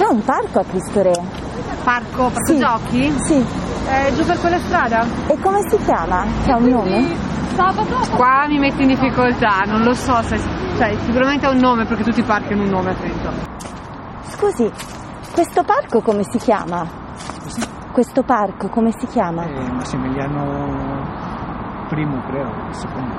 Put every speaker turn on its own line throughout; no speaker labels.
c'è un parco a Cristo Re.
Parco, parco
Sì.
giochi?
Sì.
Eh, giù per quella strada?
E come si chiama? C'è un nome?
Qua mi metti in difficoltà, non lo so se. Cioè, sicuramente ha un nome perché tutti i parchi hanno un nome, penso.
Scusi, questo parco come si chiama? Questo parco come si chiama?
Eh, Massimiliano primo credo, secondo.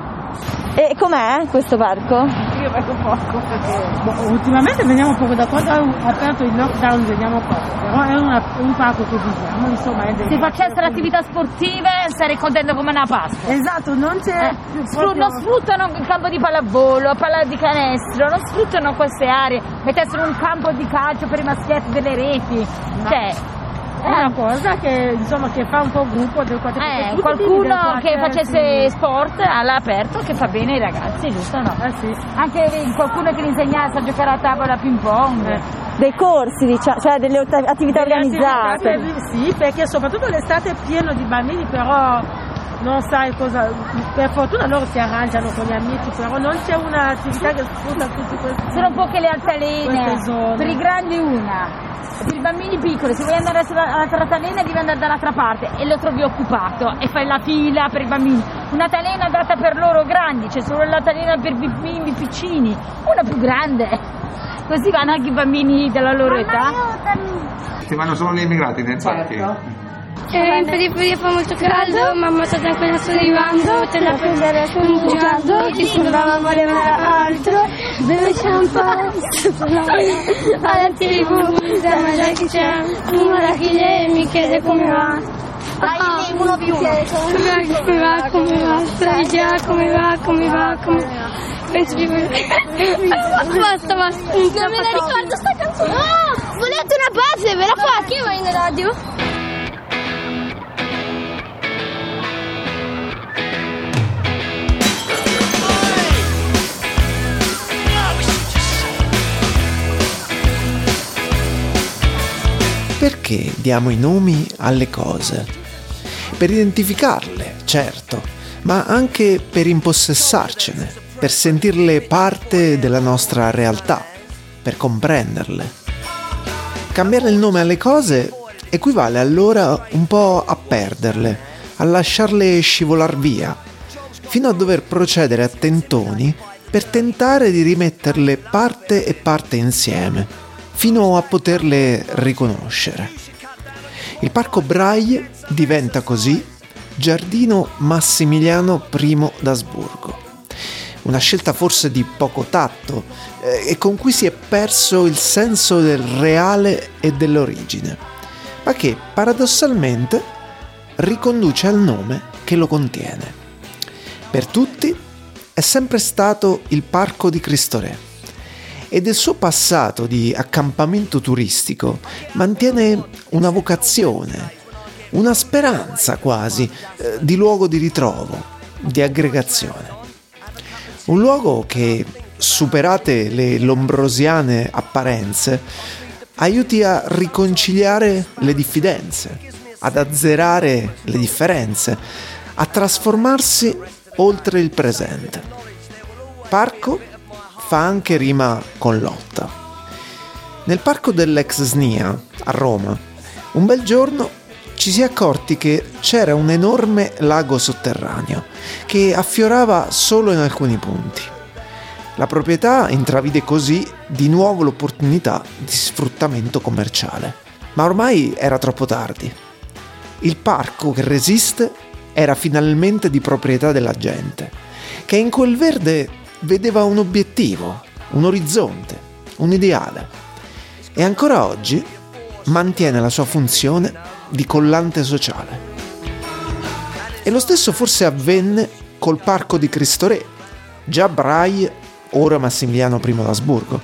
E com'è questo parco?
Io vengo poco perché.
Boh, ultimamente veniamo poco da quando ha aperto il lockdown veniamo poco, però è una- un parco che viviamo, insomma è del-
Se facessero attività sportive sarei contento come una pasta.
Esatto, non c'è
Eh,
più proprio-
non sfruttano il campo di pallavolo, palla di canestro, non sfruttano queste aree, mettessero un campo di calcio per i maschietti delle reti. Cioè,
è una cosa che insomma che fa un po' gruppo del quattro
eh,
tutti vivi
qualcuno che facesse
sì.
sport all'aperto che fa bene ai ragazzi, giusto no?
Eh sì.
Anche qualcuno che li insegnasse a giocare a tavola a ping pong.
Eh.
Dei corsi, diciamo, cioè delle attività
Delle
organizzate.
attività, Sì, perché soprattutto l'estate è pieno di bambini, però non sai cosa. Per fortuna loro si arrangiano con gli amici, però non c'è un'attività che sfrutta tutti questi.
Sono poche le altalene, per i grandi una. Per i bambini piccoli, se vuoi andare sulla- all'altra altalena devi andare dall'altra parte e lo trovi occupato e fai la fila per i bambini. Un'altalena data per loro grandi, c'è solo l'altalena per i bimbi piccini, una più grande. Così vanno anche i bambini della loro età.
Ci vanno solo gli immigrati nel parchi?
Eh, in periferia fa molto caldo, mamma sta appena sto arrivando, te la prendere un giallo, ci sembrava voleva altro, beve champagne, alla tv, da mangiare che c'è, una che mi chiede come va. Dai, uno più uno. Come va, come va, stai già, come va, come va, come va. Penso di Basta, basta. Non me la ricordo sta canzone. Oh, volete una base? Ve la fa? Chi va in radio?
Perché diamo i nomi alle cose? Per identificarle, certo, ma anche per impossessarcene, per sentirle parte della nostra realtà, per comprenderle. Cambiare il nome alle cose equivale allora un po' a perderle, a lasciarle scivolar via, fino a dover procedere a tentoni per tentare di rimetterle parte e parte insieme, fino a poterle riconoscere. Il parco Braille diventa così Giardino Massimiliano I d'Asburgo. Una scelta forse di poco tatto eh, e con cui si è perso il senso del reale e dell'origine, ma che paradossalmente riconduce al nome che lo contiene. Per tutti è sempre stato il Parco di Cristo Re e del suo passato di accampamento turistico mantiene una vocazione, una speranza quasi eh, di luogo di ritrovo, di aggregazione. Un luogo che, superate le lombrosiane apparenze, aiuti a riconciliare le diffidenze, ad azzerare le differenze, a trasformarsi oltre il presente. Parco fa anche rima con lotta. Nel parco dell'ex SNIA, a Roma, un bel giorno ci si è accorti che c'era un enorme lago sotterraneo che affiorava solo in alcuni punti. La proprietà intravide così di nuovo l'opportunità di sfruttamento commerciale. Ma ormai era troppo tardi. Il parco che resiste era finalmente di proprietà della gente, che in quel verde vedeva un obiettivo, un orizzonte, un ideale. E ancora oggi mantiene la sua funzione di collante sociale. E lo stesso forse avvenne col parco di Cristo Re, già Braille, ora Massimiliano I d'Asburgo,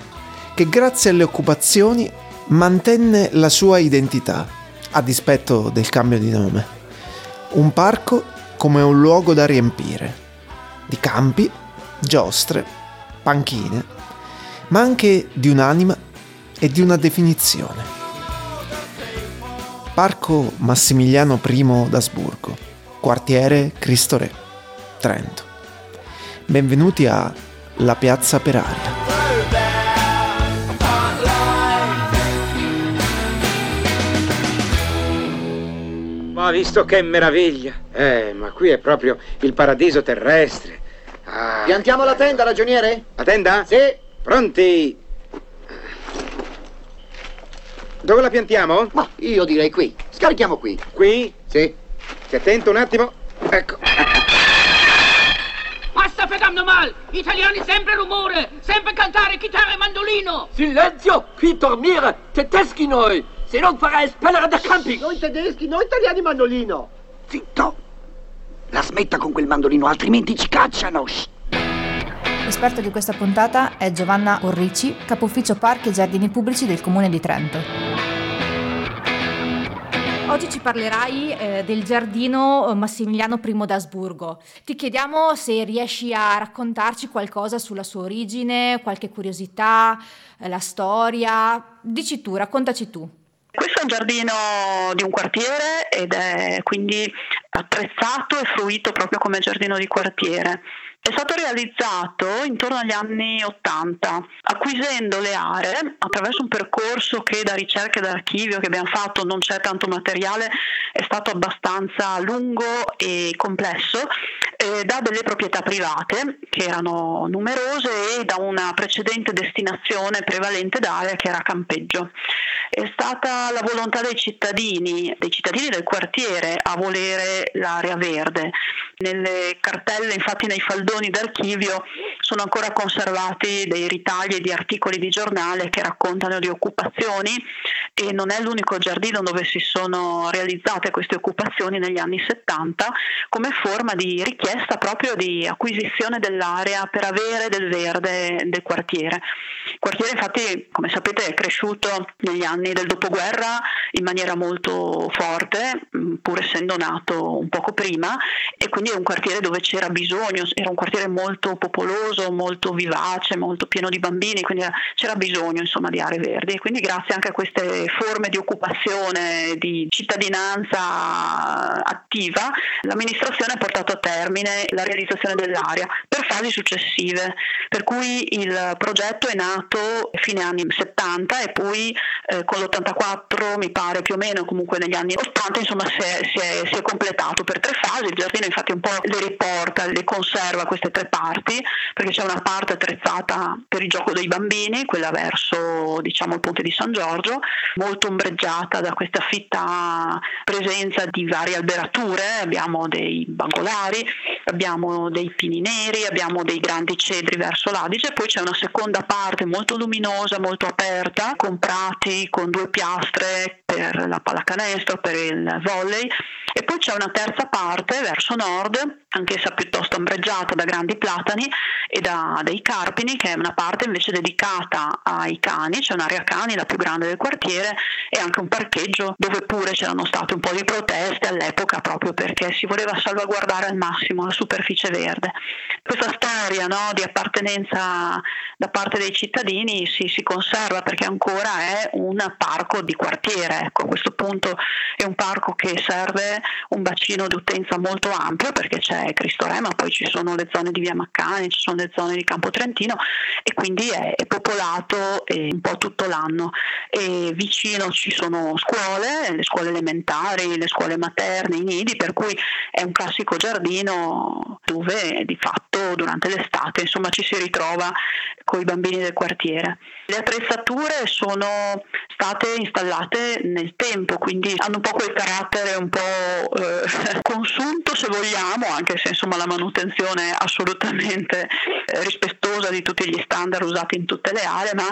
che grazie alle occupazioni mantenne la sua identità, a dispetto del cambio di nome. Un parco come un luogo da riempire, di campi, giostre, panchine, ma anche di un'anima e di una definizione. Parco Massimiliano I d'Asburgo, quartiere Cristo Re, Trento. Benvenuti a La Piazza per Aria.
Ma visto che meraviglia! Eh, ma qui è proprio il paradiso terrestre.
Piantiamo la tenda, ragioniere?
La tenda?
Sì.
Pronti? Dove la piantiamo?
Ma io direi qui. Scarichiamo qui.
Qui?
Sì.
Stai attento un attimo. Ecco.
Basta verdammt mal! Italiani sempre rumore, sempre cantare chitarra e mandolino!
Silenzio! Qui dormire! Tedeschi noi! Se non farai espellere da campi!
Noi tedeschi, noi italiani mandolino!
Zitto! La smetta con quel mandolino, altrimenti ci cacciano!
L'esperto di questa puntata è Giovanna Orrici, capo ufficio parchi e giardini pubblici del comune di Trento. Oggi ci parlerai eh, del giardino Massimiliano I d'Asburgo. Ti chiediamo se riesci a raccontarci qualcosa sulla sua origine, qualche curiosità, eh, la storia. Dici tu, raccontaci tu.
Questo è un giardino di un quartiere ed è quindi attrezzato e fruito proprio come giardino di quartiere. È stato realizzato intorno agli anni 80, acquisendo le aree attraverso un percorso che da ricerca e da archivio che abbiamo fatto non c'è tanto materiale, è stato abbastanza lungo e complesso, eh, da delle proprietà private che erano numerose e da una precedente destinazione prevalente d'area che era campeggio. È stata la volontà dei cittadini, dei cittadini del quartiere a volere l'area verde. Nelle cartelle, infatti nei faldoni d'archivio, sono ancora conservati dei ritagli di articoli di giornale che raccontano di occupazioni e non è l'unico giardino dove si sono realizzate queste occupazioni negli anni 70 come forma di richiesta proprio di acquisizione dell'area per avere del verde del quartiere. Il quartiere infatti, come sapete, è cresciuto negli anni del dopoguerra in maniera molto forte, pur essendo nato un poco prima, e quindi è un quartiere dove c'era bisogno, era un quartiere molto popoloso, molto vivace, molto pieno di bambini, quindi c'era bisogno insomma di aree verdi e quindi grazie anche a queste forme di occupazione, di cittadinanza attiva, l'amministrazione ha portato a termine la realizzazione dell'area per fasi successive, per cui il progetto è nato fine anni 70 e poi eh, con l'84 mi pare più o meno comunque negli anni 80 insomma si è, si, è, si è completato per tre fasi, il giardino infatti un po' le riporta, le conserva queste tre parti perché c'è una parte attrezzata per il gioco dei bambini, quella verso diciamo il ponte di San Giorgio, molto ombreggiata da questa fitta presenza di varie alberature, abbiamo dei bangolari, abbiamo dei pini neri, abbiamo dei grandi cedri verso l'Adige, poi c'è una seconda parte molto luminosa, molto aperta, con prati, con due piastre per la pallacanestro, per il volley. E poi c'è una terza parte verso nord, anch'essa piuttosto ombreggiata da grandi platani e da dei carpini, che è una parte invece dedicata ai cani, c'è un'area cani, la più grande del quartiere, e anche un parcheggio dove pure c'erano state un po' di proteste all'epoca proprio perché si voleva salvaguardare al massimo la superficie verde. Questa storia no, di appartenenza da parte dei cittadini si, si conserva perché ancora è un parco di quartiere, ecco, a questo punto è un parco che serve un bacino di utenza molto ampio perché c'è Cristo Re, ma poi ci sono le zone di Via Maccani, ci sono le zone di Campo Trentino e quindi è, è popolato eh, un po' tutto l'anno. E vicino ci sono scuole, le scuole elementari, le scuole materne, i nidi, per cui è un classico giardino dove di fatto durante l'estate insomma ci si ritrova con i bambini del quartiere. Le attrezzature sono state installate nel tempo, quindi hanno un po' quel carattere un po' eh, consunto se vogliamo, anche se insomma la manutenzione è assolutamente eh, rispettosa di tutti gli standard usati in tutte le aree, ma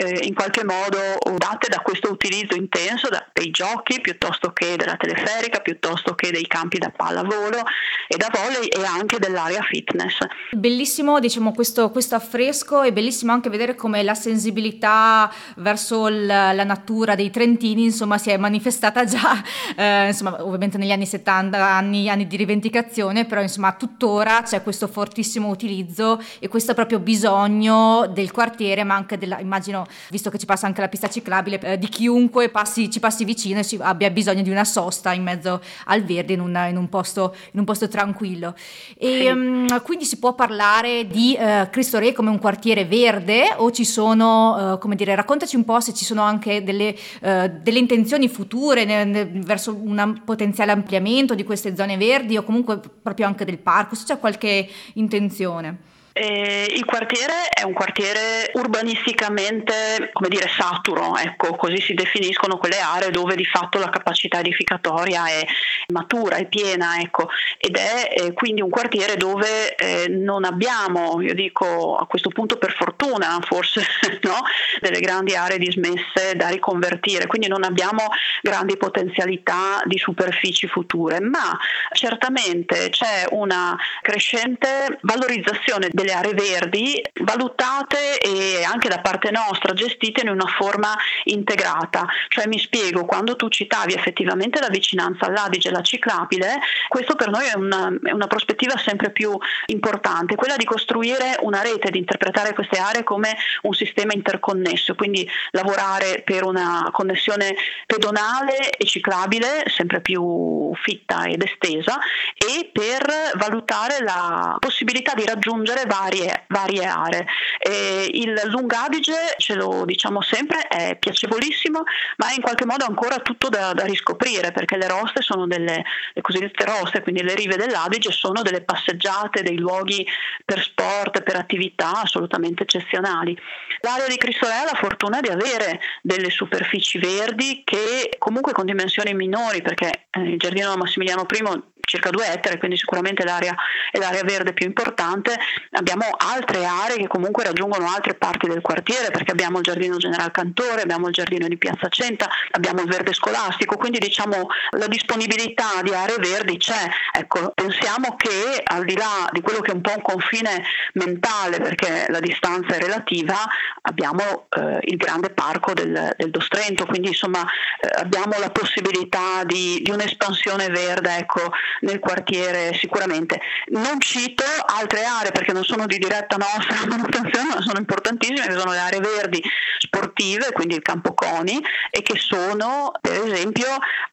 eh, in qualche modo date da questo utilizzo intenso da, dei giochi piuttosto che della teleferica, piuttosto che dei campi da pallavolo e da volley e anche dell'area fitness.
Bellissimo diciamo questo, questo affresco è bellissimo anche vedere come la sensibilità verso la, la natura dei trentini insomma si è manifestata già eh, insomma ovviamente negli anni 70 anni, anni di rivendicazione però insomma tuttora c'è questo fortissimo utilizzo e questo proprio bisogno del quartiere ma anche della immagino visto che ci passa anche la pista ciclabile eh, di chiunque passi, ci passi vicino e ci, abbia bisogno di una sosta in mezzo al verde in, una, in, un, posto, in un posto tranquillo e sì. um, quindi si può parlare di eh, Cristo Re come un quartiere verde o ci sono, eh, come dire, raccontaci un po' se ci sono anche delle, eh, delle intenzioni future ne, ne, verso un potenziale ampliamento di queste zone verdi o comunque proprio anche del parco, se c'è qualche intenzione.
Eh, il quartiere è un quartiere urbanisticamente, come dire, saturo, ecco, così si definiscono quelle aree dove di fatto la capacità edificatoria è matura, è piena, ecco, ed è eh, quindi un quartiere dove eh, non abbiamo, io dico a questo punto per fortuna, forse, no? delle grandi aree dismesse da riconvertire, quindi non abbiamo grandi potenzialità di superfici future, ma certamente c'è una crescente valorizzazione delle aree verdi valutate e anche da parte nostra gestite in una forma integrata. Cioè mi spiego, quando tu citavi effettivamente la vicinanza all'Adige e la ciclabile, questo per noi è una, è una prospettiva sempre più importante, quella di costruire una rete, di interpretare queste aree come un sistema interconnesso, quindi lavorare per una connessione pedonale e ciclabile sempre più fitta ed estesa e per valutare la possibilità di raggiungere varie, varie aree. E il Lungo Adige, ce lo diciamo sempre, è piacevolissimo, ma è in qualche modo ancora tutto da, da riscoprire perché le roste sono delle le cosiddette roste, quindi le rive dell'Adige, sono delle passeggiate, dei luoghi per sport, per attività assolutamente eccezionali. L'area di Cristorea ha la fortuna di avere delle superfici verdi che comunque con dimensioni minori, perché eh, il giardino Massimiliano I circa due ettari, quindi sicuramente l'area è l'area verde più importante. Abbiamo altre aree che comunque raggiungono altre parti del quartiere, perché abbiamo il giardino General Cantore, abbiamo il giardino di Piazza Centa, abbiamo il verde scolastico, quindi diciamo la disponibilità di aree verdi c'è. Ecco, pensiamo che al di là di quello che è un po' un confine mentale, perché la distanza è relativa, abbiamo eh, il grande parco del, del Dostrento, quindi insomma eh, abbiamo la possibilità di, di un'espansione verde ecco, nel quartiere sicuramente. Non cito altre aree perché non sono di diretta nostra manutenzione, ma sono importantissime, che sono le aree verdi sportive, quindi il campo Coni, e che sono per esempio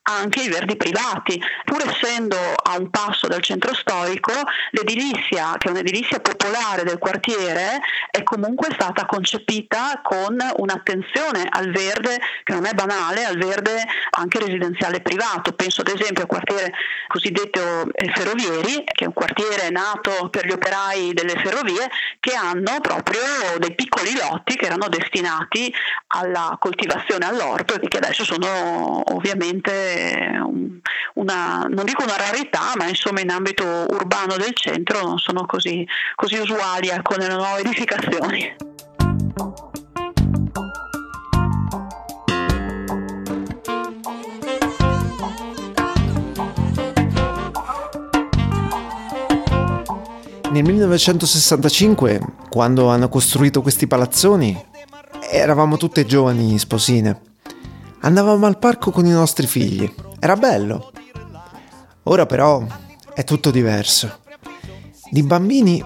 anche i verdi privati. Pur essendo a un passo dal centro storico, l'edilizia, che è un'edilizia popolare del quartiere, è comunque stata concepita con un'attenzione al verde che non è banale, al verde anche residenziale privato. Penso ad esempio al quartiere cosiddetto eh, Ferrovieri, che è un quartiere nato per gli operai delle ferrovie, che hanno proprio dei piccoli lotti che erano destinati alla coltivazione all'orto e che adesso sono ovviamente una, non dico una rarità, ma insomma in ambito urbano del centro non sono così, così usuali ecco, nelle nuove edificazioni.
Nel 1965, quando hanno costruito questi palazzoni, eravamo tutte giovani sposine. Andavamo al parco con i nostri figli. Era bello. Ora però è tutto diverso. Di bambini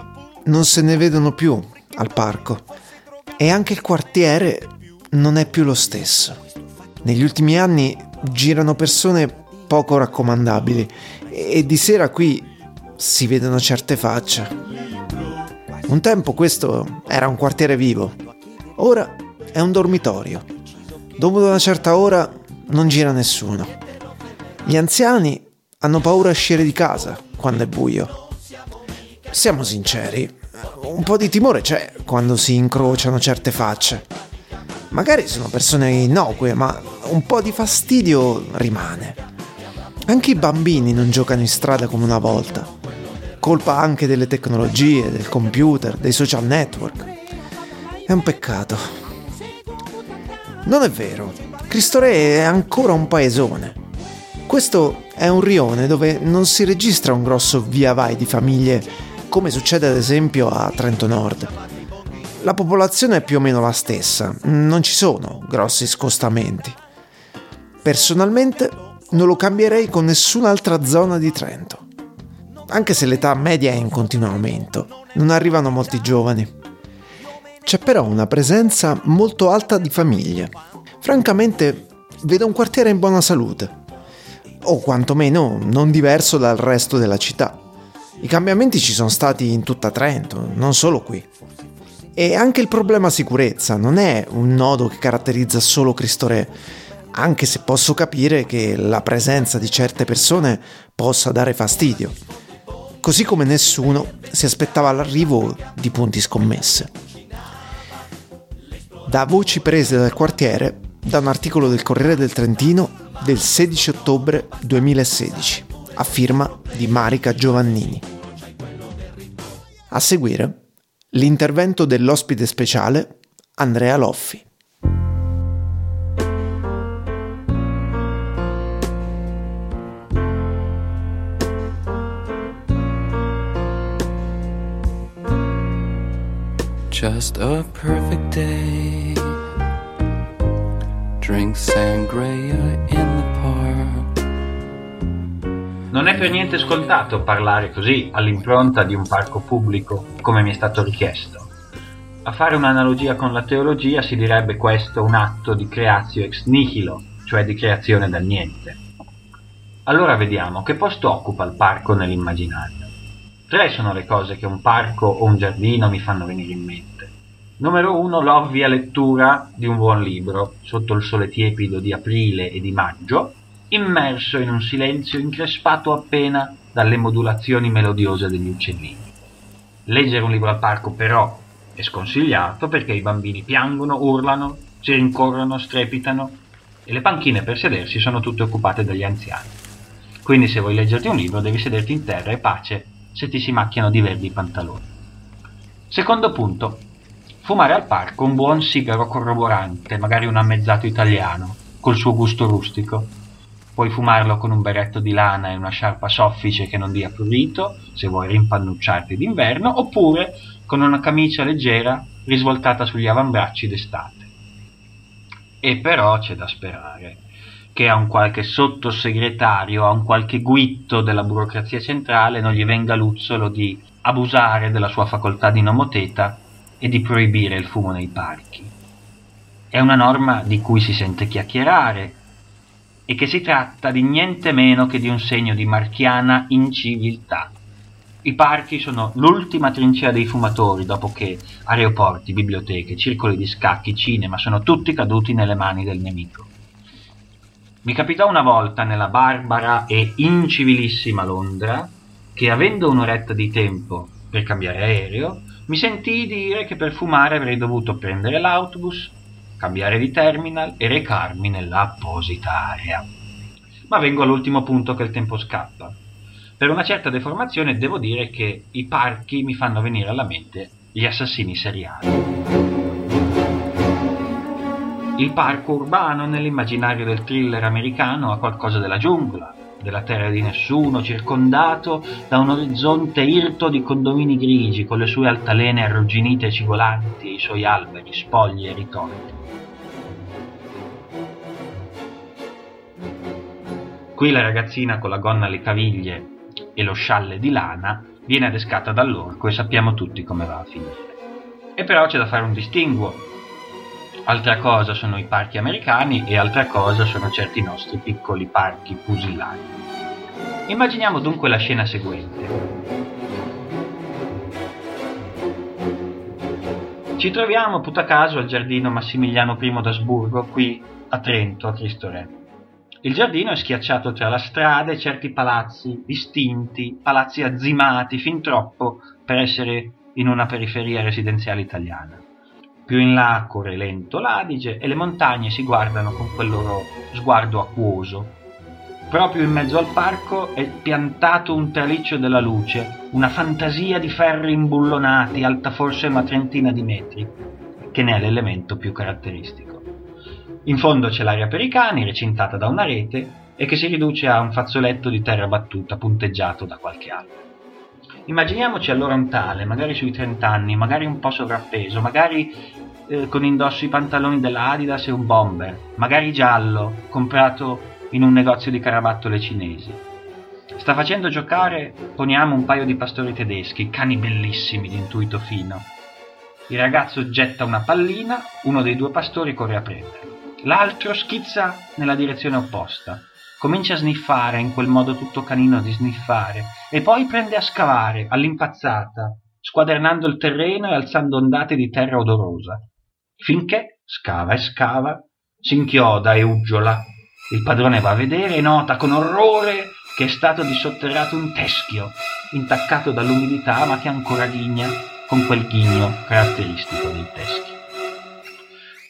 non se ne vedono più al parco e anche il quartiere non è più lo stesso. Negli ultimi anni girano persone poco raccomandabili e di sera qui si vedono certe facce. Un tempo questo era un quartiere vivo, ora è un dormitorio. Dopo una certa ora non gira nessuno. Gli anziani hanno paura a uscire di casa quando è buio. Siamo sinceri, un po' di timore c'è quando si incrociano certe facce. Magari sono persone innocue, ma un po' di fastidio rimane. Anche i bambini non giocano in strada come una volta colpa anche delle tecnologie, del computer, dei social network. È un peccato. Non è vero, Cristore è ancora un paesone. Questo è un rione dove non si registra un grosso via vai di famiglie come succede ad esempio a Trento Nord. La popolazione è più o meno la stessa, non ci sono grossi scostamenti. Personalmente non lo cambierei con nessun'altra zona di Trento anche se l'età media è in continuo aumento, non arrivano molti giovani. C'è però una presenza molto alta di famiglie. Francamente, vedo un quartiere in buona salute, o quantomeno non diverso dal resto della città. I cambiamenti ci sono stati in tutta Trento, non solo qui. E anche il problema sicurezza non è un nodo che caratterizza solo Cristo Re, anche se posso capire che la presenza di certe persone possa dare fastidio, così come nessuno si aspettava l'arrivo di punti scommesse. Da voci prese dal quartiere, da un articolo del Corriere del Trentino del 16 ottobre 2016, a firma di Marica Giovannini. A seguire l'intervento dell'ospite speciale Andrea Loffi.
Just a perfect day. Drink sangria in the park.
Non è per niente scontato parlare così all'impronta di un parco pubblico, come mi è stato richiesto. A fare un'analogia con la teologia si direbbe questo un atto di creatio ex nihilo, cioè di creazione dal niente. Allora vediamo che posto occupa il parco nell'immaginario. Tre sono le cose che un parco o un giardino mi fanno venire in mente. Numero uno, l'ovvia lettura di un buon libro, sotto il sole tiepido di aprile e di maggio, immerso in un silenzio increspato appena dalle modulazioni melodiose degli uccellini. Leggere un libro al parco però è sconsigliato perché i bambini piangono, urlano, si rincorrono, strepitano e le panchine per sedersi sono tutte occupate dagli anziani. Quindi se vuoi leggerti un libro devi sederti in terra e pace se ti si macchiano di verdi i pantaloni. Secondo punto, fumare al parco un buon sigaro corroborante, magari un ammezzato italiano, col suo gusto rustico. Puoi fumarlo con un berretto di lana e una sciarpa soffice che non dia prurito, se vuoi rimpannucciarti d'inverno, oppure con una camicia leggera risvoltata sugli avambracci d'estate. E però c'è da sperare che a un qualche sottosegretario, a un qualche guitto della burocrazia centrale non gli venga luzzolo di abusare della sua facoltà di nomoteta e di proibire il fumo nei parchi. È una norma di cui si sente chiacchierare e che si tratta di niente meno che di un segno di marchiana inciviltà. I parchi sono l'ultima trincea dei fumatori dopo che aeroporti, biblioteche, circoli di scacchi, cinema sono tutti caduti nelle mani del nemico. Mi capitò una volta nella barbara e incivilissima Londra che avendo un'oretta di tempo per cambiare aereo mi sentii dire che per fumare avrei dovuto prendere l'autobus, cambiare di terminal e recarmi nella apposita area. Ma vengo all'ultimo punto che il tempo scappa. Per una certa deformazione devo dire che i parchi mi fanno venire alla mente gli assassini seriali. Il parco urbano nell'immaginario del thriller americano ha qualcosa della giungla, della terra di nessuno, circondato da un orizzonte irto di condomini grigi, con le sue altalene arrugginite e cigolanti, i suoi alberi spogli e ritorti. Qui la ragazzina con la gonna alle caviglie e lo scialle di lana viene adescata dall'orco e sappiamo tutti come va a finire. E però c'è da fare un distinguo. Altra cosa sono i parchi americani e altra cosa sono certi nostri piccoli parchi pusilani. Immaginiamo dunque la scena seguente. Ci troviamo putacaso al giardino Massimiliano I d'Asburgo, qui a Trento, a Cristo Re. Il giardino è schiacciato tra la strada e certi palazzi distinti, palazzi azzimati fin troppo per essere in una periferia residenziale italiana. Più in là corre lento l'Adige e le montagne si guardano con quel loro sguardo acquoso. Proprio in mezzo al parco è piantato un traliccio della luce, una fantasia di ferri imbullonati, alta forse una trentina di metri, che ne è l'elemento più caratteristico. In fondo c'è l'area per i cani, recintata da una rete, e che si riduce a un fazzoletto di terra battuta punteggiato da qualche albero. Immaginiamoci allora un tale, magari sui 30 anni, magari un po' sovrappeso, magari eh, con indosso i pantaloni della Adidas e un bomber, magari giallo, comprato in un negozio di carabattole cinesi. Sta facendo giocare, poniamo, un paio di pastori tedeschi, cani bellissimi di intuito fino. Il ragazzo getta una pallina, uno dei due pastori corre a prenderlo. L'altro schizza nella direzione opposta, comincia a sniffare in quel modo tutto canino di sniffare e poi prende a scavare all'impazzata, squadernando il terreno e alzando ondate di terra odorosa, finché scava e scava, si inchioda e uggiola. Il padrone va a vedere e nota con orrore che è stato dissotterrato un teschio, intaccato dall'umidità ma che ancora ghigna con quel ghigno caratteristico dei teschi.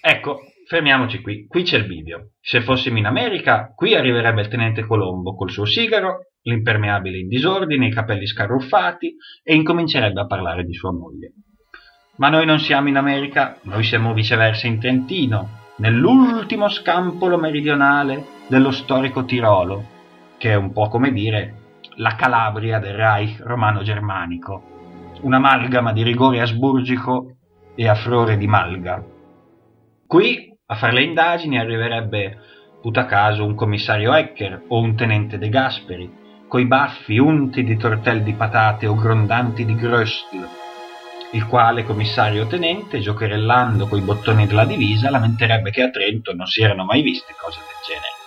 Ecco, fermiamoci qui. Qui c'è il bivio. Se fossimo in America, qui arriverebbe il tenente Colombo col suo sigaro, l'impermeabile in disordine, i capelli scarruffati e incomincerebbe a parlare di sua moglie. Ma noi non siamo in America, noi siamo viceversa in Trentino, nell'ultimo scampolo meridionale dello storico Tirolo, che è un po' come dire la Calabria del Reich romano-germanico, un'amalgama di rigore asburgico e affrore di malga. Qui a fare le indagini arriverebbe, puta caso, un commissario Ecker o un tenente De Gasperi, coi baffi unti di tortel di patate o grondanti di gröstl, il quale commissario tenente, giocherellando coi bottoni della divisa, lamenterebbe che a Trento non si erano mai viste cose del genere.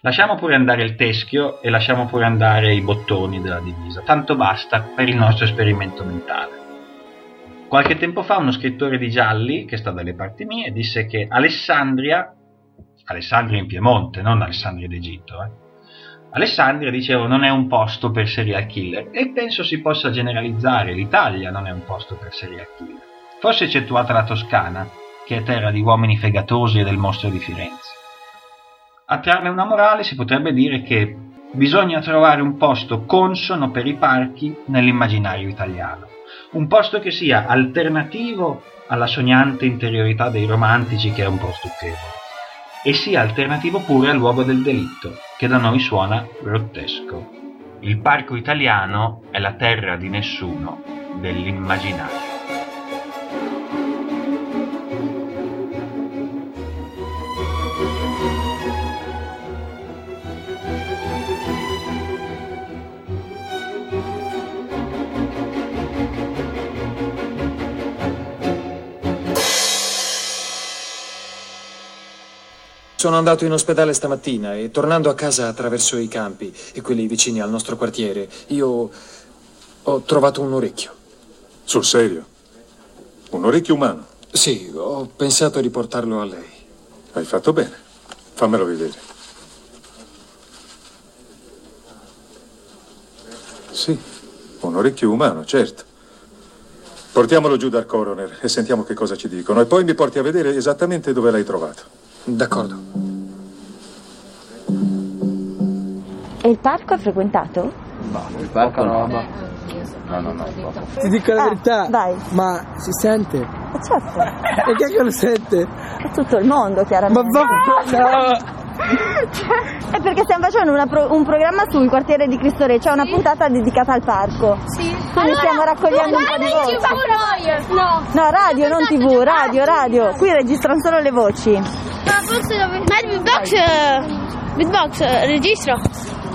Lasciamo pure andare il teschio e lasciamo pure andare i bottoni della divisa, tanto basta per il nostro esperimento mentale. Qualche tempo fa uno scrittore di gialli, che sta dalle parti mie, disse che Alessandria, Alessandria in Piemonte, non Alessandria d'Egitto, eh, Alessandria, dicevo, non è un posto per serial killer. E penso si possa generalizzare, l'Italia non è un posto per serial killer, forse eccettuata la Toscana, che è terra di uomini fegatosi e del mostro di Firenze. A trarne una morale si potrebbe dire che bisogna trovare un posto consono per i parchi nell'immaginario italiano, un posto che sia alternativo alla sognante interiorità dei romantici che è un po' stucchevole e sia alternativo pure al luogo del delitto, che da noi suona grottesco. Il parco italiano è la terra di nessuno dell'immaginario.
Sono andato in ospedale stamattina e tornando a casa attraverso i campi e quelli vicini al nostro quartiere, io ho trovato un orecchio.
Sul serio? Un orecchio umano?
Sì, ho pensato di portarlo a lei.
Hai fatto bene. Fammelo vedere. Sì, un orecchio umano, certo. Portiamolo giù dal coroner e sentiamo che cosa ci dicono. E poi mi porti a vedere esattamente dove l'hai trovato.
D'accordo.
E il parco è frequentato?
No, il parco no. No, no, no.
Ti dico la
Ah,
verità,
vai.
ma si sente?
Eh, certo.
E chi è che lo sente?
È tutto il mondo, chiaramente.
Ma va...
È perché stiamo facendo pro- un programma sul quartiere di Cristo Re, c'è una puntata dedicata al parco.
Sì.
Quindi stiamo raccogliendo un po' di voci.
No.
No, radio, non tv, radio, radio. Qui registrano solo le voci.
Ma forse dove... Ma il beatbox... eh, Beatbox eh, registra.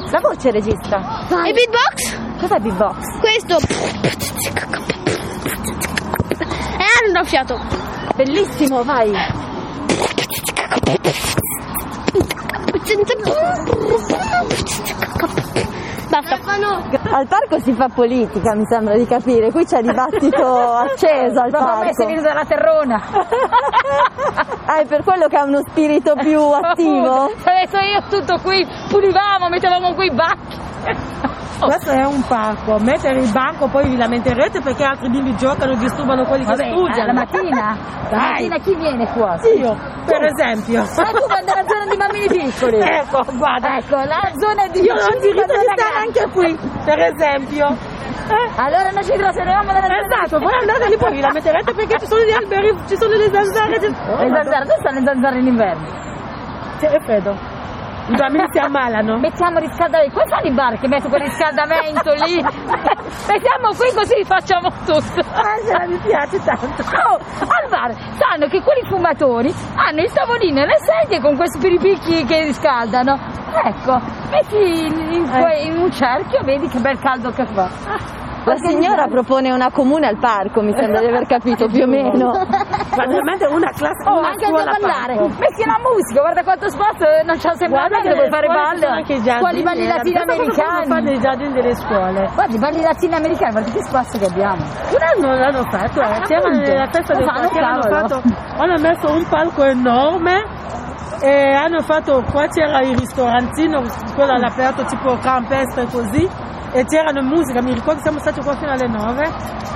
La voce registra.
E beatbox?
Cos'è beatbox?
Questo. E hanno fiato.
Bellissimo, vai.
Basta.
Al parco si fa politica, mi sembra di capire. Qui c'è dibattito acceso al
Proprio
parco.
si viene dalla terrona.
Ah, è per quello che ha uno spirito più attivo?
Ho detto io tutto qui, pulivamo, mettevamo qui i bacchi.
Questo è un parco, mettere il banco poi vi lamenterete perché altri bimbi giocano e disturbano quelli
Vabbè,
che studiano.
eh, la mattina? La mattina chi viene qua?
Io, per esempio.
Ma tu vai nella zona di bambini piccoli.
Ecco, guarda.
Ecco, la zona di
Io ho il diritto di stare anche qui, per esempio. Eh?
Allora noi ci trasferiamo nella zona
Esatto, voi andate lì poi vi lamenterete perché ci sono gli alberi, ci sono le zanzare. ci-
Le zanzare, dove stanno le zanzare in inverno?
C'è freddo. Bambini si ammalano.
Mettiamo riscaldamento. Come fanno i bar che mettono quel riscaldamento lì? Mettiamo qui così facciamo tutto.
Ah, mi piace tanto.
Oh, al bar sanno che quelli fumatori hanno il tavolino e le sedie con questi piripicchi che riscaldano. Ecco, metti in, in-
Eh.
in un cerchio, vedi che bel caldo che fa.
La signora propone una comune al parco, mi sembra di aver capito più o meno.
Praticamente una classe,
Oh,
una
anche
scuola
ballare.
parco.
Metti la musica, guarda quanto spazio, non c'è sempre
Guarda
che vuoi fare ballo.
i.
Quali balli
eh,
latinoamericani?
Fanno nei giardini delle scuole.
Guarda, i balli latinoamericani, guarda che spazio che abbiamo.
Un anno l'hanno fatto, eh. C'era
Appunto.
nella festa del quartiere, hanno, fatto, hanno messo un palco enorme e hanno fatto, qua c'era il ristorantino, quello all'aperto tipo campestre così, e c'erano musica, mi ricordo siamo stati qua fino alle 9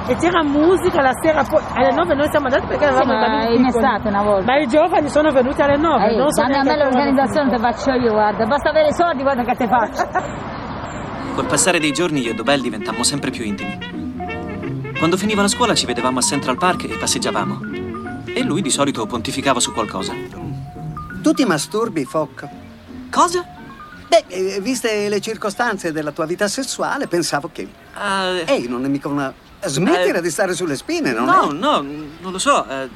e c'era musica la sera, poi alle 9 noi siamo andati perché avevamo
Sì, in
piccoli.
estate una volta.
Ma i giovani sono venuti alle 9,
Ehi,
non so
a me l'organizzazione te faccio io, guarda, basta avere i soldi, guarda che te faccio.
Col passare dei giorni io e Dobel diventammo sempre più intimi. Quando finiva la scuola ci vedevamo a Central Park e passeggiavamo. E lui di solito pontificava su qualcosa.
Tu ti masturbi, Foc?
Cosa?
Beh, eh, viste le circostanze della tua vita sessuale, pensavo che... Ehi, non è mica una... Smettila
Eh,
di stare sulle spine, non
no,
è?
no, non lo so. eh,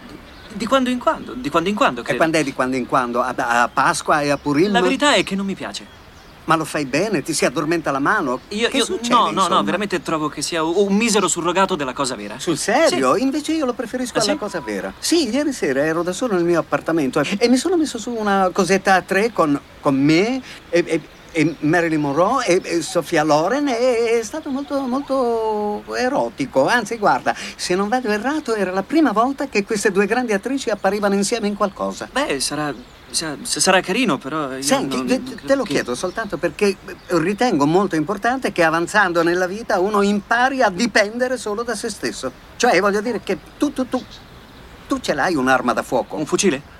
di quando in quando, di quando in quando,
E
credo.
quando è di quando in quando? A, a Pasqua e a Purim?
La verità è che non mi piace.
Ma lo fai bene? Ti si addormenta la mano?
Io,
che
io-
succede,
no, no,
insomma?
no, veramente trovo che sia un misero surrogato della cosa vera.
Sul serio? Invece io lo preferisco
Ah,
alla
sì?
cosa vera. Sì, ieri sera ero da solo nel mio appartamento e, e mi sono messo su una cosetta a tre con, con me e, e- e Marilyn Monroe e, e Sofia Loren e è stato molto, molto erotico. Anzi, guarda, se non vado errato era la prima volta che queste due grandi attrici apparivano insieme in qualcosa.
Beh, sarà, sa- sarà carino, però.
Senti,
non-
te, te lo chiedo soltanto perché ritengo molto importante che avanzando nella vita uno impari a dipendere solo da se stesso. Cioè, voglio dire che tu, tu, tu, tu ce l'hai un'arma da fuoco.
Un fucile?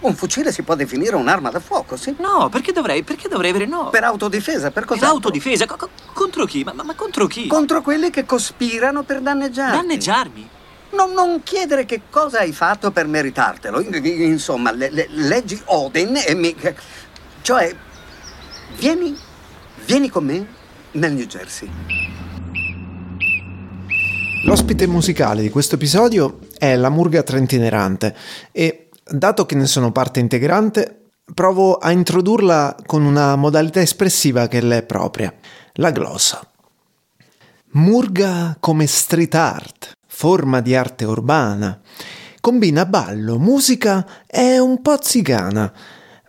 un fucile si può definire un'arma da fuoco, sì?
No, perché dovrei? Perché dovrei avere no?
Per autodifesa, per cosa?
Per autodifesa? Co- co- contro chi? Ma, ma- ma contro chi?
Contro quelli che cospirano per danneggiarti.
Danneggiarmi?
Non, non chiedere che cosa hai fatto per meritartelo. In- Insomma, le- le- leggi Odin e mi... Cioè, vieni, vieni con me nel New Jersey.
L'ospite musicale di questo episodio è la Murga Trentinerante e, dato che ne sono parte integrante, provo a introdurla con una modalità espressiva che le è propria, la glossa. Murga come street art, forma di arte urbana, combina ballo, musica e un po' zigana,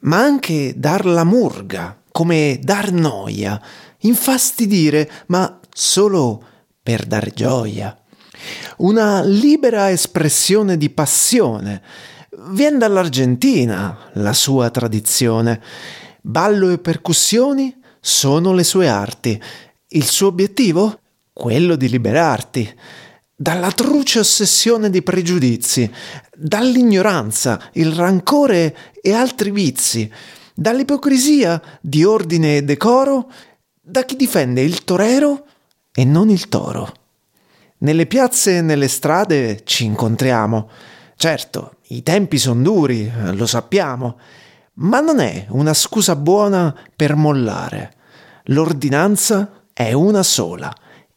ma anche dar la murga, come dar noia, infastidire, ma solo per dar gioia. Una libera espressione di passione. Viene dall'Argentina la sua tradizione. Ballo e percussioni sono le sue arti. Il suo obiettivo? Quello di liberarti dalla truce ossessione dei pregiudizi, dall'ignoranza, il rancore e altri vizi, dall'ipocrisia di ordine e decoro, da chi difende il torero e non il toro. Nelle piazze e nelle strade ci incontriamo. Certo, i tempi sono duri, lo sappiamo, ma non è una scusa buona per mollare. L'ordinanza è una sola,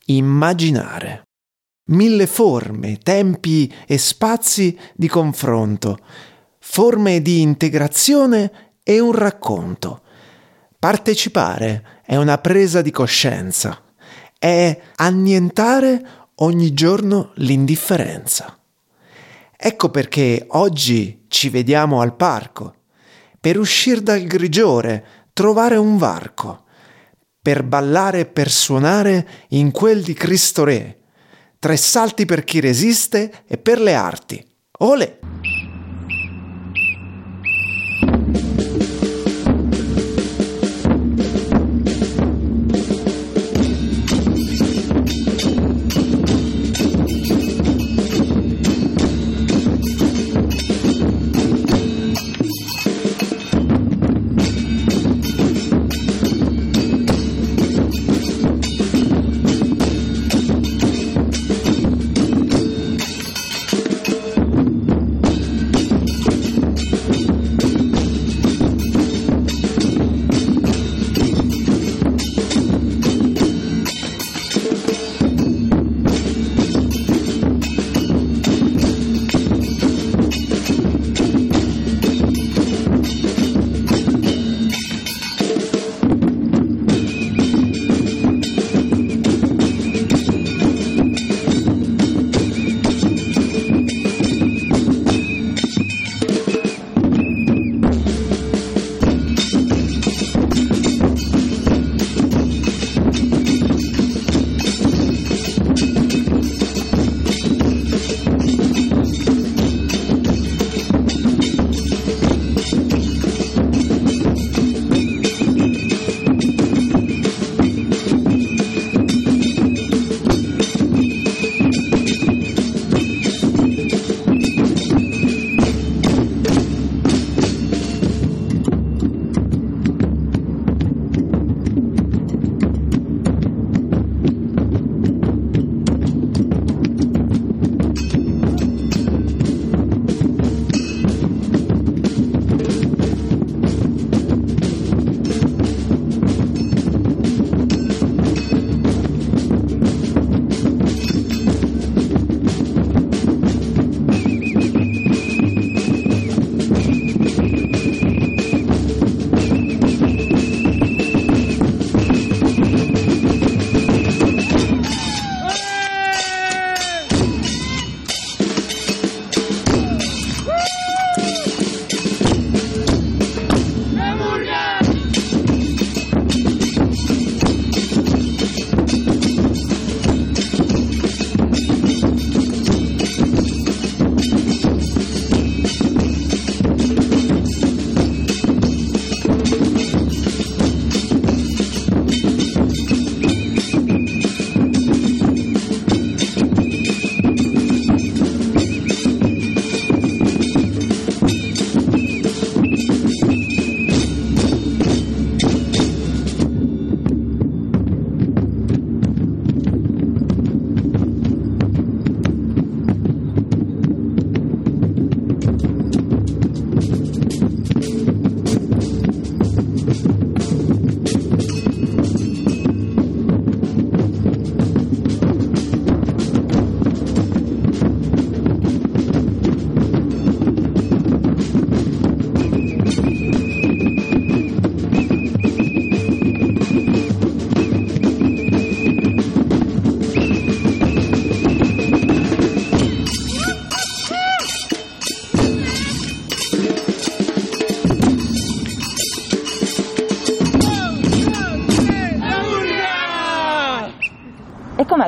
immaginare. Mille forme, tempi e spazi di confronto, forme di integrazione e un racconto. Partecipare è una presa di coscienza, è annientare ogni giorno l'indifferenza. Ecco perché oggi ci vediamo al parco, per uscire dal grigiore, trovare un varco, per ballare e per suonare in quel di Cristo Re, tre salti per chi resiste e per le arti. Ole!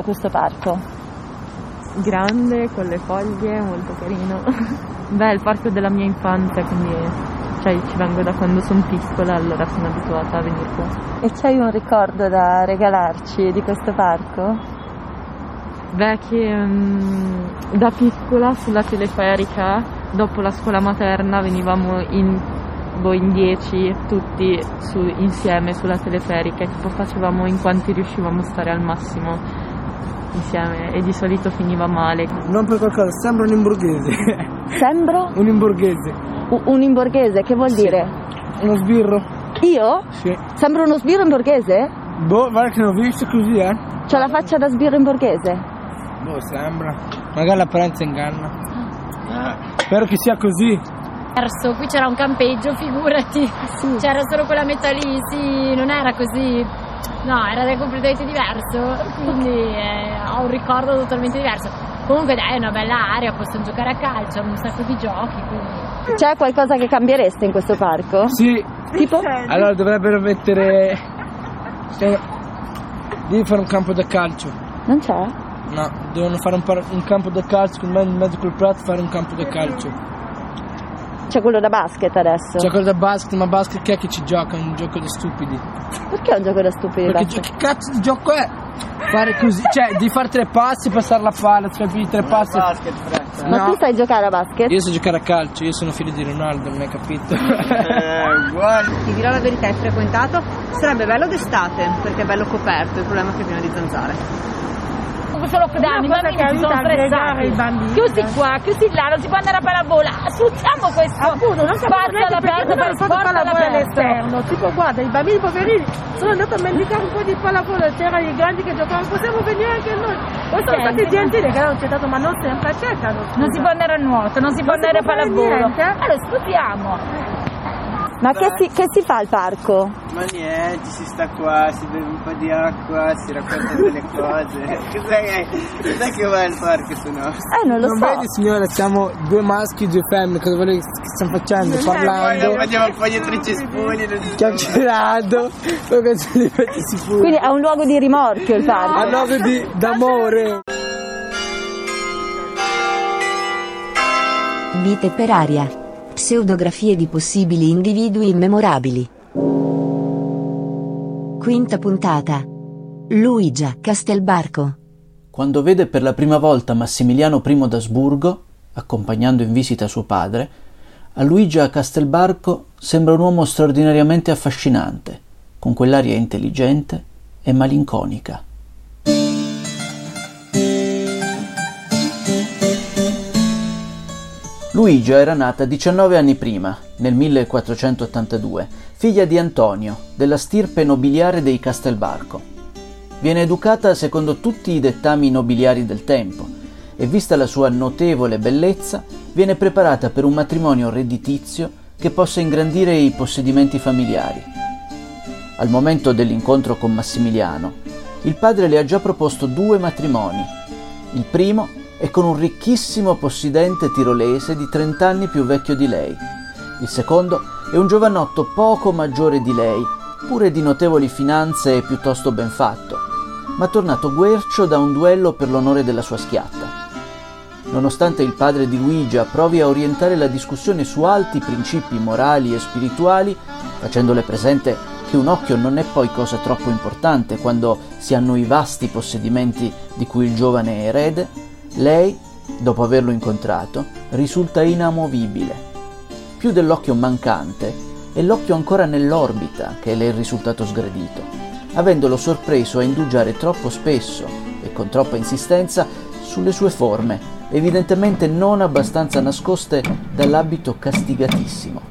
Questo parco?
Grande, con le foglie, molto carino. Beh, è il parco della mia infanzia, quindi cioè, ci vengo da quando sono piccola, allora sono abituata a venire qua.
E c'hai un ricordo da regalarci di questo parco?
Beh, che mm, da piccola sulla teleferica, dopo la scuola materna, venivamo in, boh, in dieci tutti su, insieme sulla teleferica e tipo facevamo in quanti riuscivamo a stare al massimo insieme e di solito finiva male.
Non per qualcosa, sembra un imborghese.
Sembro?
un imborghese.
U- un imborghese, che vuol dire?
Uno sbirro.
Io?
Sì.
Sembro uno sbirro in borghese?
Boh, guarda che ne ho visto così, eh.
C'ho la faccia da sbirro in borghese?
Boh, sembra. Magari l'apparenza inganna. Ah, spero che sia così.
Verso, qui c'era un campeggio, figurati. C'era solo quella metà lì, sì, non era così. No, era completamente diverso, quindi eh, ho un ricordo totalmente diverso. Comunque dai, è una bella area, possono giocare a calcio, hanno un sacco di giochi, quindi...
C'è qualcosa che cambiereste in questo parco?
Sì.
Tipo?
Allora dovrebbero mettere. Devi fare un campo da calcio.
Non c'è?
No, devono fare un, par- un campo da calcio, in mezzo col prato fare un campo da calcio.
C'è quello da basket adesso.
C'è quello da basket, ma basket che è che ci gioca? È un gioco da stupidi.
Perché è un gioco da stupidi
Perché
basket?
gio- che cazzo di gioco è? Fare così, cioè di fare tre passi, passare la palla, tre, tre passi.
Ma tu sai giocare a basket?
Io so giocare a calcio, io sono figlio di Ronaldo, non hai capito?
Ti dirò la verità, è frequentato. Sarebbe bello d'estate perché è bello coperto, il problema è che è pieno di zanzare.
Questo lockdown, i bambini si sono stressati. Chiusi qua, chiusi là, non si può andare a palavola. Sfruttiamo questo
Appunto, non
spazio all'aperto
non
per sport
all'esterno. Tipo, guarda, i bambini poverini sono andati a mendicare un po' di pallavolo, c'erano i grandi che giocavano, possiamo venire anche noi. Poi sono stati gentili che hanno accettato, ma non sempre accettano.
Non si può andare a nuoto, non si può
Non
andare a pallavolo. Allora sfruttiamo.
Ma che si, che si fa al parco?
Ma niente, si sta qua, si beve un po' di acqua, si raccontano delle cose. Cos'è che, cos'è che va al parco se no?
Eh, non lo
non
so.
vedi signora, siamo due maschi e due femmine, cosa vuole che stiamo facendo?
Poi
Parlando,
andiamo un po' dietro i cespugli.
chiacchierando, poi?
Quindi è un luogo di rimorchio il parco.
A nome di d'amore.
Vite per aria. Pseudografie di possibili individui immemorabili. Quinta puntata. Luigia Castelbarco.
Quando vede per la prima volta Massimiliano I d'Asburgo, accompagnando in visita suo padre, a Luigia Castelbarco sembra un uomo straordinariamente affascinante, con quell'aria intelligente e malinconica. Luigia era nata 19 anni prima, nel 1482, figlia di Antonio, della stirpe nobiliare dei Castelbarco. Viene educata secondo tutti i dettami nobiliari del tempo e, vista la sua notevole bellezza, viene preparata per un matrimonio redditizio che possa ingrandire i possedimenti familiari. Al momento dell'incontro con Massimiliano, il padre le ha già proposto due matrimoni. Il primo è con un ricchissimo possidente tirolese di 30 anni più vecchio di lei. Il secondo è un giovanotto poco maggiore di lei, pure di notevoli finanze e piuttosto ben fatto, ma tornato guercio da un duello per l'onore della sua schiatta. Nonostante il padre di Luigia provi a orientare la discussione su alti principi morali e spirituali, facendole presente che un occhio non è poi cosa troppo importante quando si hanno i vasti possedimenti di cui il giovane è erede, lei, dopo averlo incontrato, risulta inamovibile. Più dell'occhio mancante è l'occhio ancora nell'orbita che le è risultato sgradito, avendolo sorpreso a indugiare troppo spesso e con troppa insistenza sulle sue forme, evidentemente non abbastanza nascoste dall'abito castigatissimo.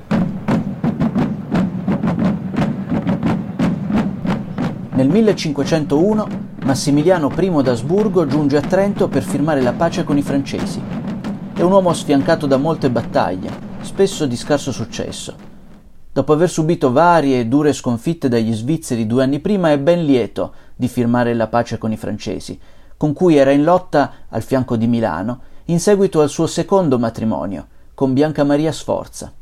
Nel 1501 Massimiliano I d'Asburgo giunge a Trento per firmare la pace con i francesi. È un uomo sfiancato da molte battaglie, spesso di scarso successo. Dopo aver subito varie e dure sconfitte dagli svizzeri due anni prima, è ben lieto di firmare la pace con i francesi, con cui era in lotta al fianco di Milano, in seguito al suo secondo matrimonio, con Bianca Maria Sforza.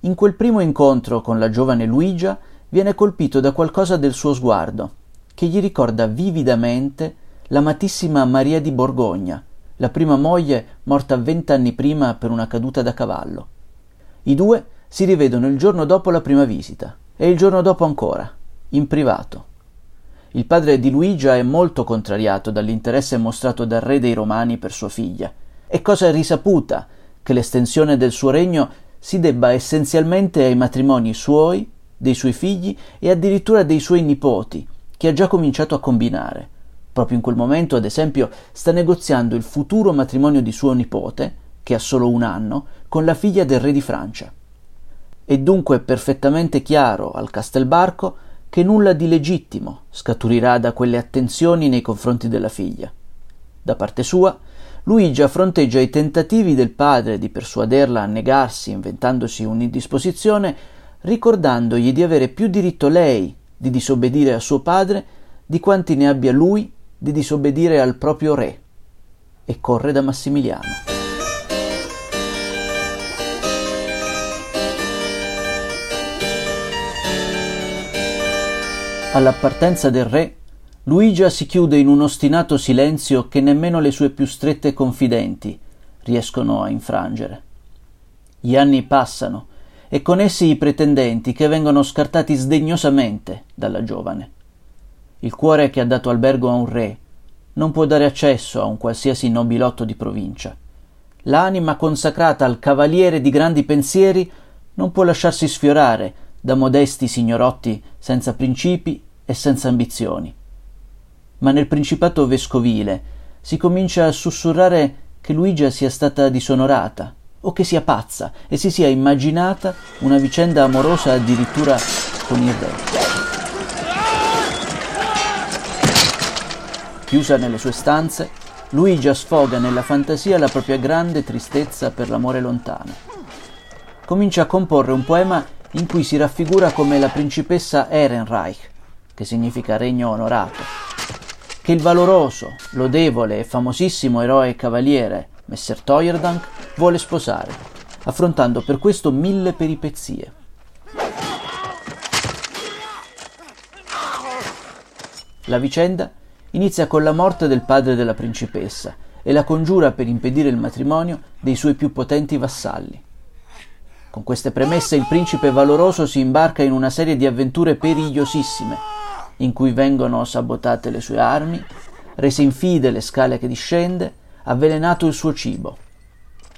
In quel primo incontro con la giovane Luigia viene colpito da qualcosa del suo sguardo, che gli ricorda vividamente l'amatissima Maria di Borgogna, la prima moglie morta vent'anni prima per una caduta da cavallo. I due si rivedono il giorno dopo la prima visita e il giorno dopo ancora, in privato. Il padre di Luigia è molto contrariato dall'interesse mostrato dal re dei Romani per sua figlia. È cosa risaputa che l'estensione del suo regno si debba essenzialmente ai matrimoni suoi, dei suoi figli e addirittura dei suoi nipoti, che ha già cominciato a combinare. Proprio in quel momento, ad esempio, sta negoziando il futuro matrimonio di suo nipote, che ha solo un anno, con la figlia del re di Francia. È dunque perfettamente chiaro al Castelbarco che nulla di legittimo scaturirà da quelle attenzioni nei confronti della figlia. Da parte sua, Luigi fronteggia i tentativi del padre di persuaderla a negarsi inventandosi un'indisposizione, ricordandogli di avere più diritto lei di disobbedire a suo padre di quanti ne abbia lui di disobbedire al proprio re, e corre da Massimiliano. All'appartenza del re, Luigia si chiude in un ostinato silenzio che nemmeno le sue più strette confidenti riescono a infrangere. Gli anni passano e con essi i pretendenti che vengono scartati sdegnosamente dalla giovane. Il cuore che ha dato albergo a un re non può dare accesso a un qualsiasi nobilotto di provincia. L'anima consacrata al cavaliere di grandi pensieri non può lasciarsi sfiorare da modesti signorotti senza principi e senza ambizioni. Ma nel principato vescovile si comincia a sussurrare che Luigia sia stata disonorata o che sia pazza e si sia immaginata una vicenda amorosa addirittura con il re. Chiusa nelle sue stanze, Luigia sfoga nella fantasia la propria grande tristezza per l'amore lontano. Comincia a comporre un poema in cui si raffigura come la principessa Ehrenreich, che significa regno onorato, che il valoroso, lodevole e famosissimo eroe e cavaliere Messer Toyerdank vuole sposare, affrontando per questo mille peripezie. La vicenda inizia con la morte del padre della principessa e la congiura per impedire il matrimonio dei suoi più potenti vassalli. Con queste premesse il principe valoroso si imbarca in una serie di avventure perigliosissime, in cui vengono sabotate le sue armi, rese infide le scale che discende, avvelenato il suo cibo.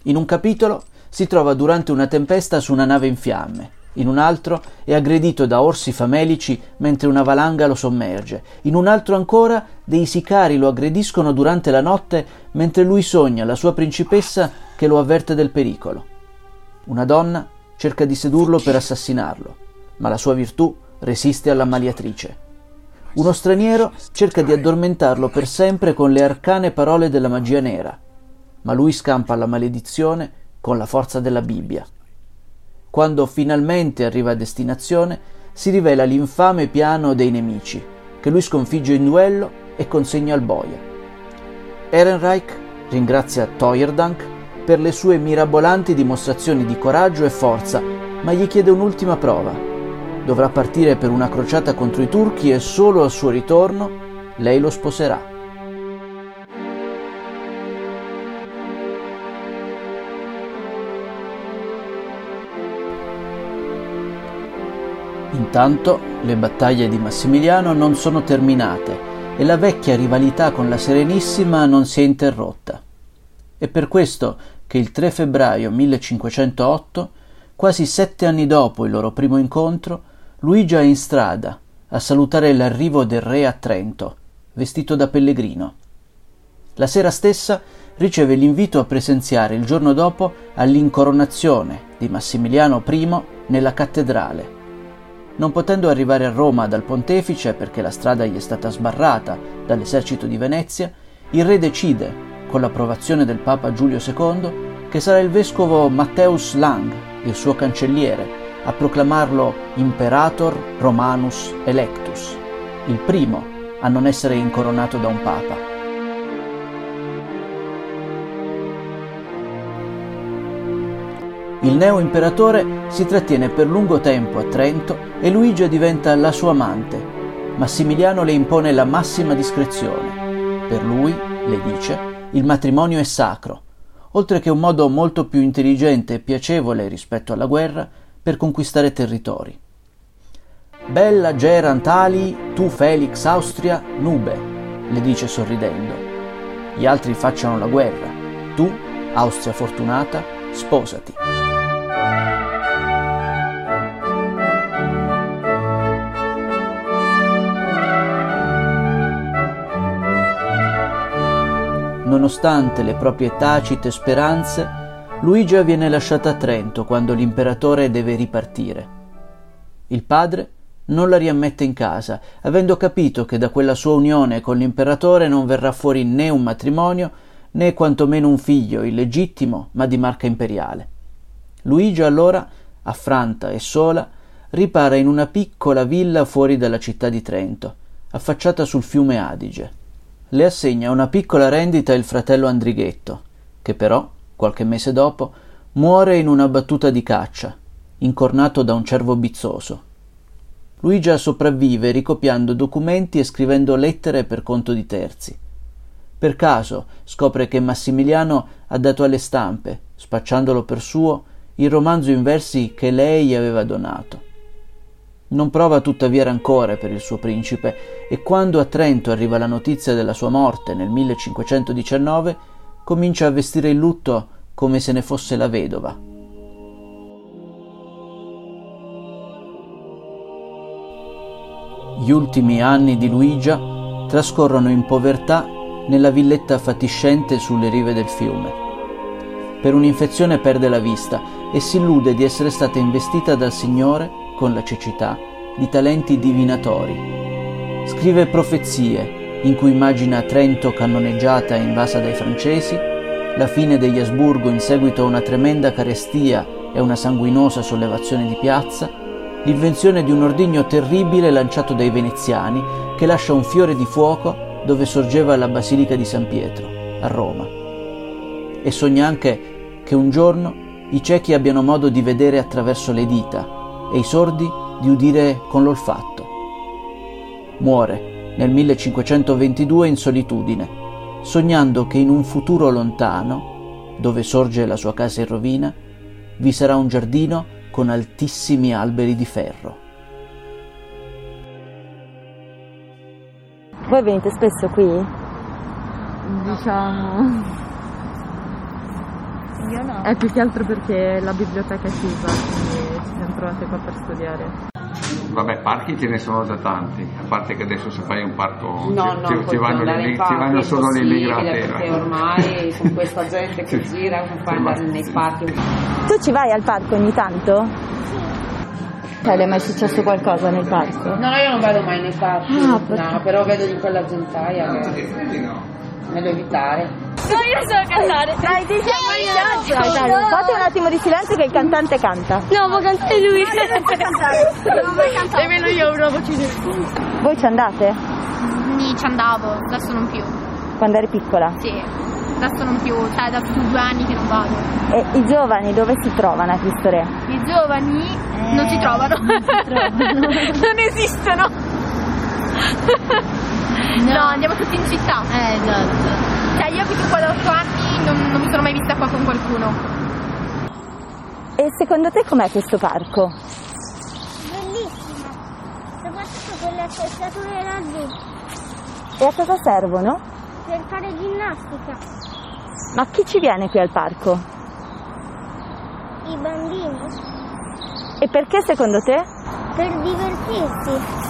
In un capitolo si trova durante una tempesta su una nave in fiamme, in un altro è aggredito da orsi famelici mentre una valanga lo sommerge, in un altro ancora dei sicari lo aggrediscono durante la notte mentre lui sogna la sua principessa che lo avverte del pericolo. Una donna cerca di sedurlo per assassinarlo, ma la sua virtù resiste alla maliatrice. Uno straniero cerca di addormentarlo per sempre con le arcane parole della magia nera, ma lui scampa la maledizione con la forza della Bibbia. Quando finalmente arriva a destinazione, si rivela l'infame piano dei nemici, che lui sconfigge in duello e consegna al boia. Ehrenreich ringrazia Toyerdank per le sue mirabolanti dimostrazioni di coraggio e forza, ma gli chiede un'ultima prova. Dovrà partire per una crociata contro i turchi e solo al suo ritorno lei lo sposerà. Intanto le battaglie di Massimiliano non sono terminate e la vecchia rivalità con la Serenissima non si è interrotta. È per questo che il 3 febbraio 1508, quasi sette anni dopo il loro primo incontro, Luigi è in strada a salutare l'arrivo del re a Trento, vestito da pellegrino. La sera stessa riceve l'invito a presenziare il giorno dopo all'incoronazione di Massimiliano I nella cattedrale. Non potendo arrivare a Roma dal pontefice perché la strada gli è stata sbarrata dall'esercito di Venezia, il re decide con l'approvazione del Papa Giulio II, che sarà il vescovo Matthäus Lang, il suo cancelliere, a proclamarlo Imperator Romanus Electus, il primo a non essere incoronato da un Papa. Il neo imperatore si trattiene per lungo tempo a Trento e Luigia diventa la sua amante. Massimiliano le impone la massima discrezione Per lui, le dice, il matrimonio è sacro, oltre che un modo molto più intelligente e piacevole rispetto alla guerra per conquistare territori. Bella gerant ali, tu Felix Austria, nube, le dice sorridendo. Gli altri facciano la guerra, tu, Austria fortunata, sposati. Nonostante le proprie tacite speranze, Luigia viene lasciata a Trento quando l'imperatore deve ripartire. Il padre non la riammette in casa, avendo capito che da quella sua unione con l'imperatore non verrà fuori né un matrimonio né quantomeno un figlio illegittimo, ma di marca imperiale. Luigia allora, affranta e sola, ripara in una piccola villa fuori dalla città di Trento, affacciata sul fiume Adige. Le assegna una piccola rendita il fratello Andrighetto, che però, qualche mese dopo, muore in una battuta di caccia, incornato da un cervo bizzoso. Luigia sopravvive ricopiando documenti e scrivendo lettere per conto di terzi. Per caso scopre che Massimiliano ha dato alle stampe, spacciandolo per suo, il romanzo in versi che lei aveva donato. Non prova tuttavia rancore per il suo principe e quando a Trento arriva la notizia della sua morte nel 1519 comincia a vestire il lutto come se ne fosse la vedova. Gli ultimi anni di Luigia trascorrono in povertà nella villetta fatiscente sulle rive del fiume. Per un'infezione perde la vista e si illude di essere stata investita dal Signore, con la cecità, di talenti divinatori. Scrive profezie in cui immagina Trento cannoneggiata e invasa dai francesi, la fine degli Asburgo in seguito a una tremenda carestia e una sanguinosa sollevazione di piazza, l'invenzione di un ordigno terribile lanciato dai veneziani che lascia un fiore di fuoco dove sorgeva la Basilica di San Pietro, a Roma. E sogna anche che un giorno i ciechi abbiano modo di vedere attraverso le dita e i sordi di udire con l'olfatto. Muore nel 1522 in solitudine, sognando che in un futuro lontano, dove sorge la sua casa in rovina, vi sarà un giardino con altissimi alberi di ferro.
Voi venite spesso qui?
Diciamo.
Io no.
È più che altro perché la biblioteca è chiusa, trovate qua per studiare.
Vabbè, parchi ce ne sono da tanti, a parte che adesso se fai un parco
No,
ci,
no,
ci- vanno, le,
nei
ci vanno
parchi,
solo le
possibile,
immigrati.
Perché ormai con questa gente che gira non puoi andare nei parchi.
Tu ci vai al parco ogni tanto? Cioè, le è mai successo qualcosa nel parco?
No, no, io non vado mai nei parchi,
Ah, perché-
no, però vedo di quella gentaia che meglio evitare.
No, io so cantare.
Dai, dici
Io
Dai, dai, fate un attimo di silenzio che il cantante canta.
No, può cantare lui.
Non può cantare.
Non puoi cantare. Nemmeno io ho una voce di
Voi ci andate?
Sì, ci andavo, adesso non più.
Quando eri piccola?
Sì, adesso non più, cioè da più due anni che non vado.
E i giovani dove si trovano a Cristo Re?
I giovani non si trovano. non esistono. No. andiamo tutti in città. Eh, esatto. Cioè io abito qua da otto anni, non, non mi sono mai vista qua con qualcuno.
E secondo te com'è questo parco?
Bellissima. Soprattutto quelle attrezzature laggiù.
E a cosa servono?
Per fare ginnastica.
Ma chi ci viene qui al parco?
I bambini.
E perché secondo te?
Per divertirsi.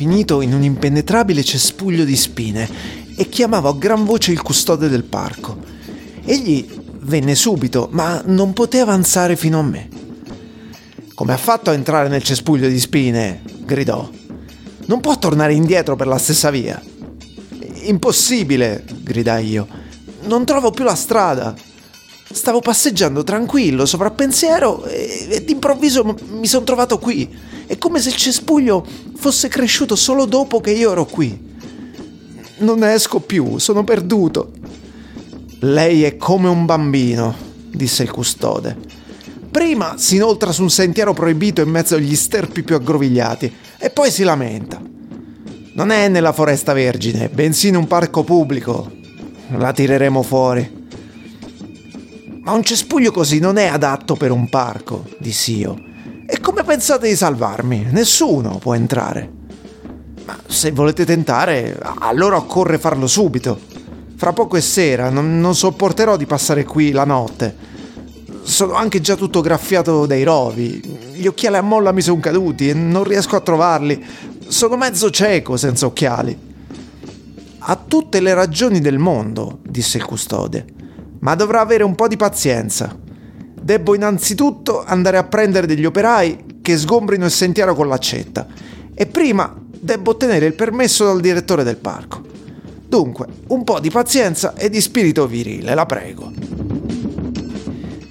Finito in un impenetrabile cespuglio di spine e chiamavo a gran voce il custode del parco. Egli venne subito, ma non poté avanzare fino a me. Come ha fatto a entrare nel cespuglio di spine? gridò. Non può tornare indietro per la stessa via. Impossibile, gridai io. Non trovo più la strada. Stavo passeggiando tranquillo, sovrappensiero, e, e d'improvviso mi sono trovato qui. È come se il cespuglio fosse cresciuto solo dopo che io ero qui. non esco più, sono perduto. Lei è come un bambino, disse il custode. Prima si inoltra su un sentiero proibito in mezzo agli sterpi più aggrovigliati e poi si lamenta. Non è nella foresta vergine, bensì in un parco pubblico. La tireremo fuori. Ma un cespuglio così non è adatto per un parco, dissi io. E come pensate di salvarmi? Nessuno può entrare. Ma se volete tentare, allora occorre farlo subito. Fra poco è sera, non, non sopporterò di passare qui la notte. Sono anche già tutto graffiato dai rovi. Gli occhiali a molla mi sono caduti e non riesco a trovarli. Sono mezzo cieco senza occhiali. Ha tutte le ragioni del mondo, disse il custode, ma dovrà avere un po' di pazienza. Debbo innanzitutto andare a prendere degli operai che sgombrino il sentiero con l'accetta e prima debbo ottenere il permesso dal direttore del parco. Dunque, un po' di pazienza e di spirito virile, la prego.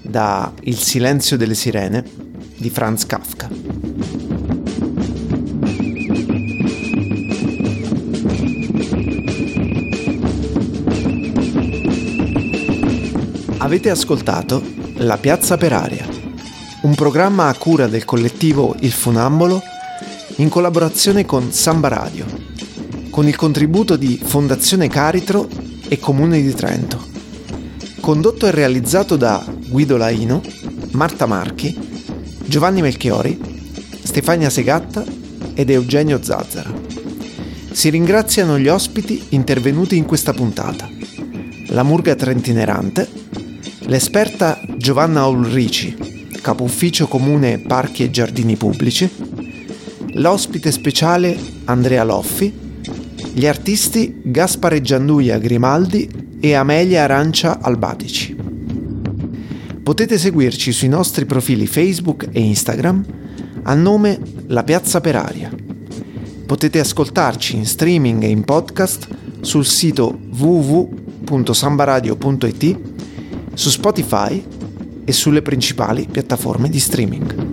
Da Il silenzio delle sirene di Franz Kafka. Avete ascoltato La Piazza per Aria, un programma a cura del collettivo Il Funambolo in collaborazione con Samba Radio, con il contributo di Fondazione Caritro e Comune di Trento. Condotto e realizzato da Guido Laino, Marta Marchi, Giovanni Melchiori, Stefania Segatta ed Eugenio Zazzara. Si ringraziano gli ospiti intervenuti in questa puntata. La Murga Trentinerante, l'esperta Giovanna Ulrici, capo ufficio comune Parchi e Giardini Pubblici, l'ospite speciale Andrea Loffi, gli artisti Gaspare Gianduia Grimaldi e Amelia Arancia Albatici. Potete seguirci sui nostri profili Facebook e Instagram a nome La Piazza per Aria. Potete ascoltarci in streaming e in podcast sul sito www.sambaradio.it, su Spotify e sulle principali piattaforme di streaming.